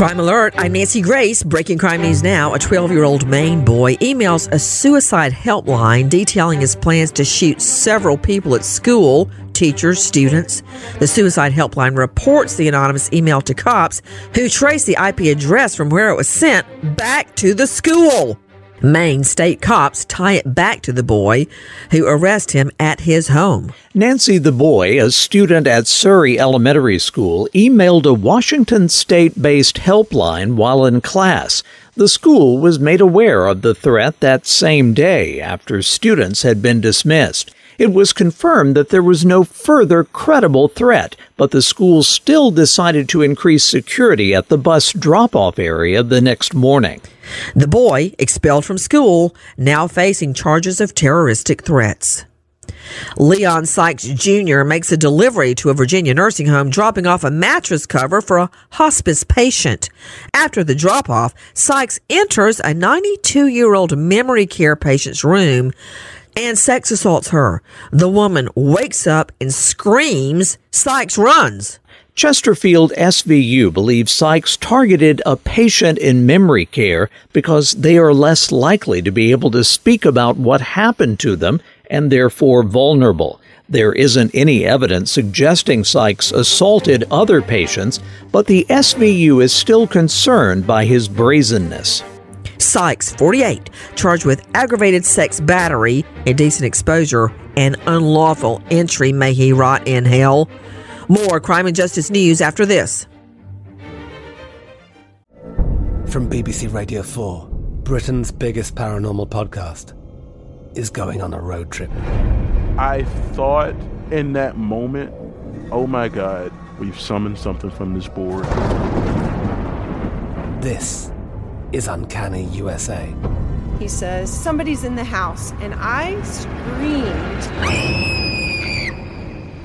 Crime Alert, I'm Nancy Grace. Breaking crime news now. A 12 year old Maine boy emails a suicide helpline detailing his plans to shoot several people at school, teachers, students. The suicide helpline reports the anonymous email to cops who trace the IP address from where it was sent back to the school. Maine state cops tie it back to the boy who arrest him at his home. Nancy the boy, a student at Surry Elementary School, emailed a Washington state based helpline while in class. The school was made aware of the threat that same day after students had been dismissed. It was confirmed that there was no further credible threat, but the school still decided to increase security at the bus drop off area the next morning. The boy, expelled from school, now facing charges of terroristic threats. Leon Sykes Jr. makes a delivery to a Virginia nursing home, dropping off a mattress cover for a hospice patient. After the drop off, Sykes enters a 92 year old memory care patient's room and sex assaults her. The woman wakes up and screams. Sykes runs. Chesterfield SVU believes Sykes targeted a patient in memory care because they are less likely to be able to speak about what happened to them and therefore vulnerable. There isn't any evidence suggesting Sykes assaulted other patients, but the SVU is still concerned by his brazenness. Sykes, 48, charged with aggravated sex battery, indecent exposure, and unlawful entry. May he rot in hell. More crime and justice news after this. From BBC Radio 4, Britain's biggest paranormal podcast is going on a road trip. I thought in that moment, oh my God, we've summoned something from this board. This is Uncanny USA. He says, Somebody's in the house, and I screamed.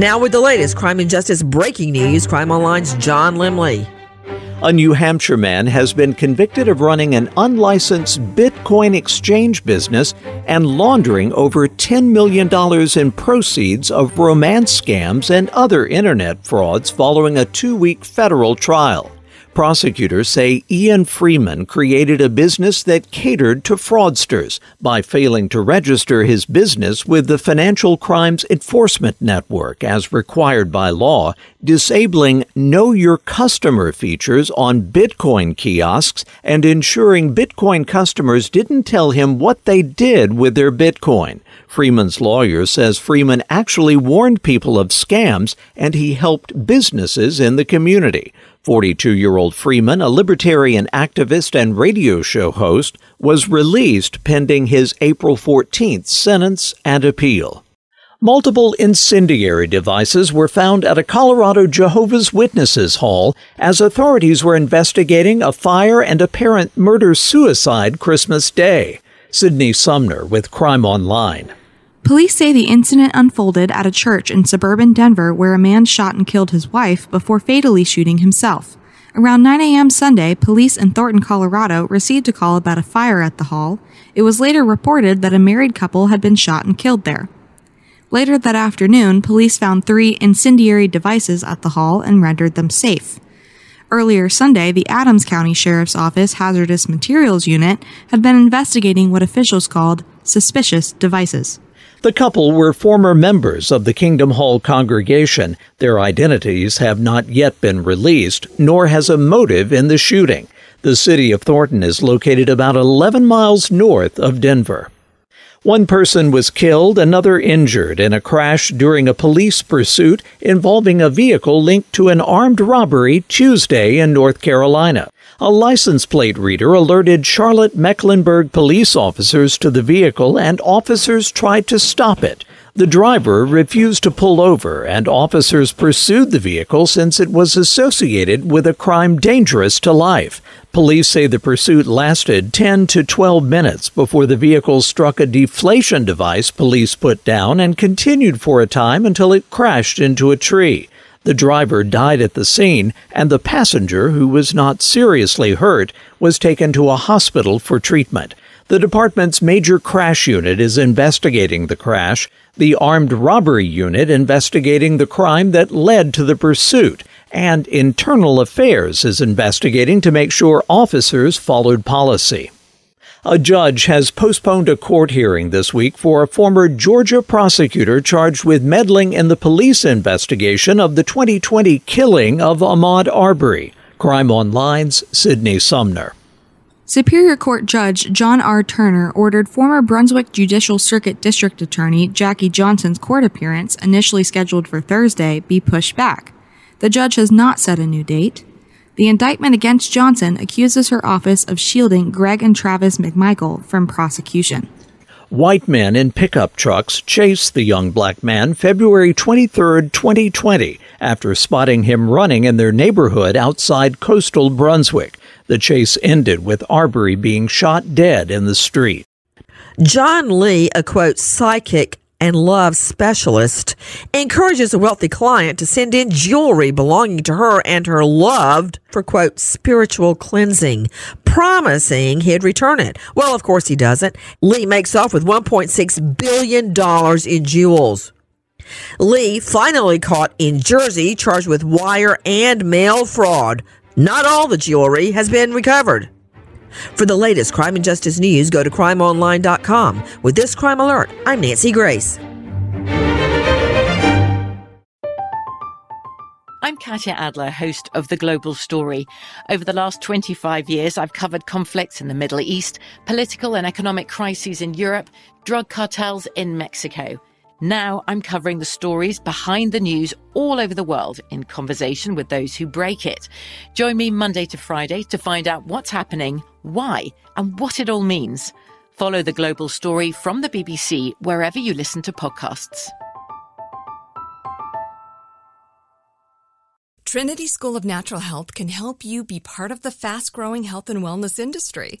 Now, with the latest crime and justice breaking news, Crime Online's John Limley. A New Hampshire man has been convicted of running an unlicensed Bitcoin exchange business and laundering over $10 million in proceeds of romance scams and other internet frauds following a two week federal trial. Prosecutors say Ian Freeman created a business that catered to fraudsters by failing to register his business with the Financial Crimes Enforcement Network as required by law, disabling Know Your Customer features on Bitcoin kiosks, and ensuring Bitcoin customers didn't tell him what they did with their Bitcoin. Freeman's lawyer says Freeman actually warned people of scams and he helped businesses in the community. 42 year old Freeman, a libertarian activist and radio show host, was released pending his April 14th sentence and appeal. Multiple incendiary devices were found at a Colorado Jehovah's Witnesses hall as authorities were investigating a fire and apparent murder suicide Christmas Day. Sydney Sumner with Crime Online. Police say the incident unfolded at a church in suburban Denver where a man shot and killed his wife before fatally shooting himself. Around 9 a.m. Sunday, police in Thornton, Colorado received a call about a fire at the hall. It was later reported that a married couple had been shot and killed there. Later that afternoon, police found three incendiary devices at the hall and rendered them safe. Earlier Sunday, the Adams County Sheriff's Office Hazardous Materials Unit had been investigating what officials called suspicious devices. The couple were former members of the Kingdom Hall congregation. Their identities have not yet been released, nor has a motive in the shooting. The city of Thornton is located about 11 miles north of Denver. One person was killed, another injured in a crash during a police pursuit involving a vehicle linked to an armed robbery Tuesday in North Carolina. A license plate reader alerted Charlotte Mecklenburg police officers to the vehicle and officers tried to stop it. The driver refused to pull over, and officers pursued the vehicle since it was associated with a crime dangerous to life. Police say the pursuit lasted 10 to 12 minutes before the vehicle struck a deflation device police put down and continued for a time until it crashed into a tree. The driver died at the scene, and the passenger, who was not seriously hurt, was taken to a hospital for treatment. The department's major crash unit is investigating the crash, the armed robbery unit investigating the crime that led to the pursuit, and Internal Affairs is investigating to make sure officers followed policy. A judge has postponed a court hearing this week for a former Georgia prosecutor charged with meddling in the police investigation of the 2020 killing of Ahmaud Arbery. Crime Online's Sydney Sumner. Superior Court Judge John R. Turner ordered former Brunswick Judicial Circuit District Attorney Jackie Johnson's court appearance, initially scheduled for Thursday, be pushed back. The judge has not set a new date. The indictment against Johnson accuses her office of shielding Greg and Travis McMichael from prosecution. White men in pickup trucks chased the young black man February 23, 2020, after spotting him running in their neighborhood outside coastal Brunswick. The chase ended with Arbery being shot dead in the street. John Lee, a quote, psychic and love specialist, encourages a wealthy client to send in jewelry belonging to her and her loved for quote, spiritual cleansing, promising he'd return it. Well, of course he doesn't. Lee makes off with $1.6 billion in jewels. Lee finally caught in Jersey, charged with wire and mail fraud. Not all the jewelry has been recovered. For the latest crime and justice news, go to crimeonline.com. With this crime alert, I'm Nancy Grace. I'm Katya Adler, host of The Global Story. Over the last 25 years, I've covered conflicts in the Middle East, political and economic crises in Europe, drug cartels in Mexico. Now I'm covering the stories behind the news all over the world in conversation with those who break it. Join me Monday to Friday to find out what's happening, why, and what it all means. Follow the global story from the BBC wherever you listen to podcasts. Trinity School of Natural Health can help you be part of the fast growing health and wellness industry.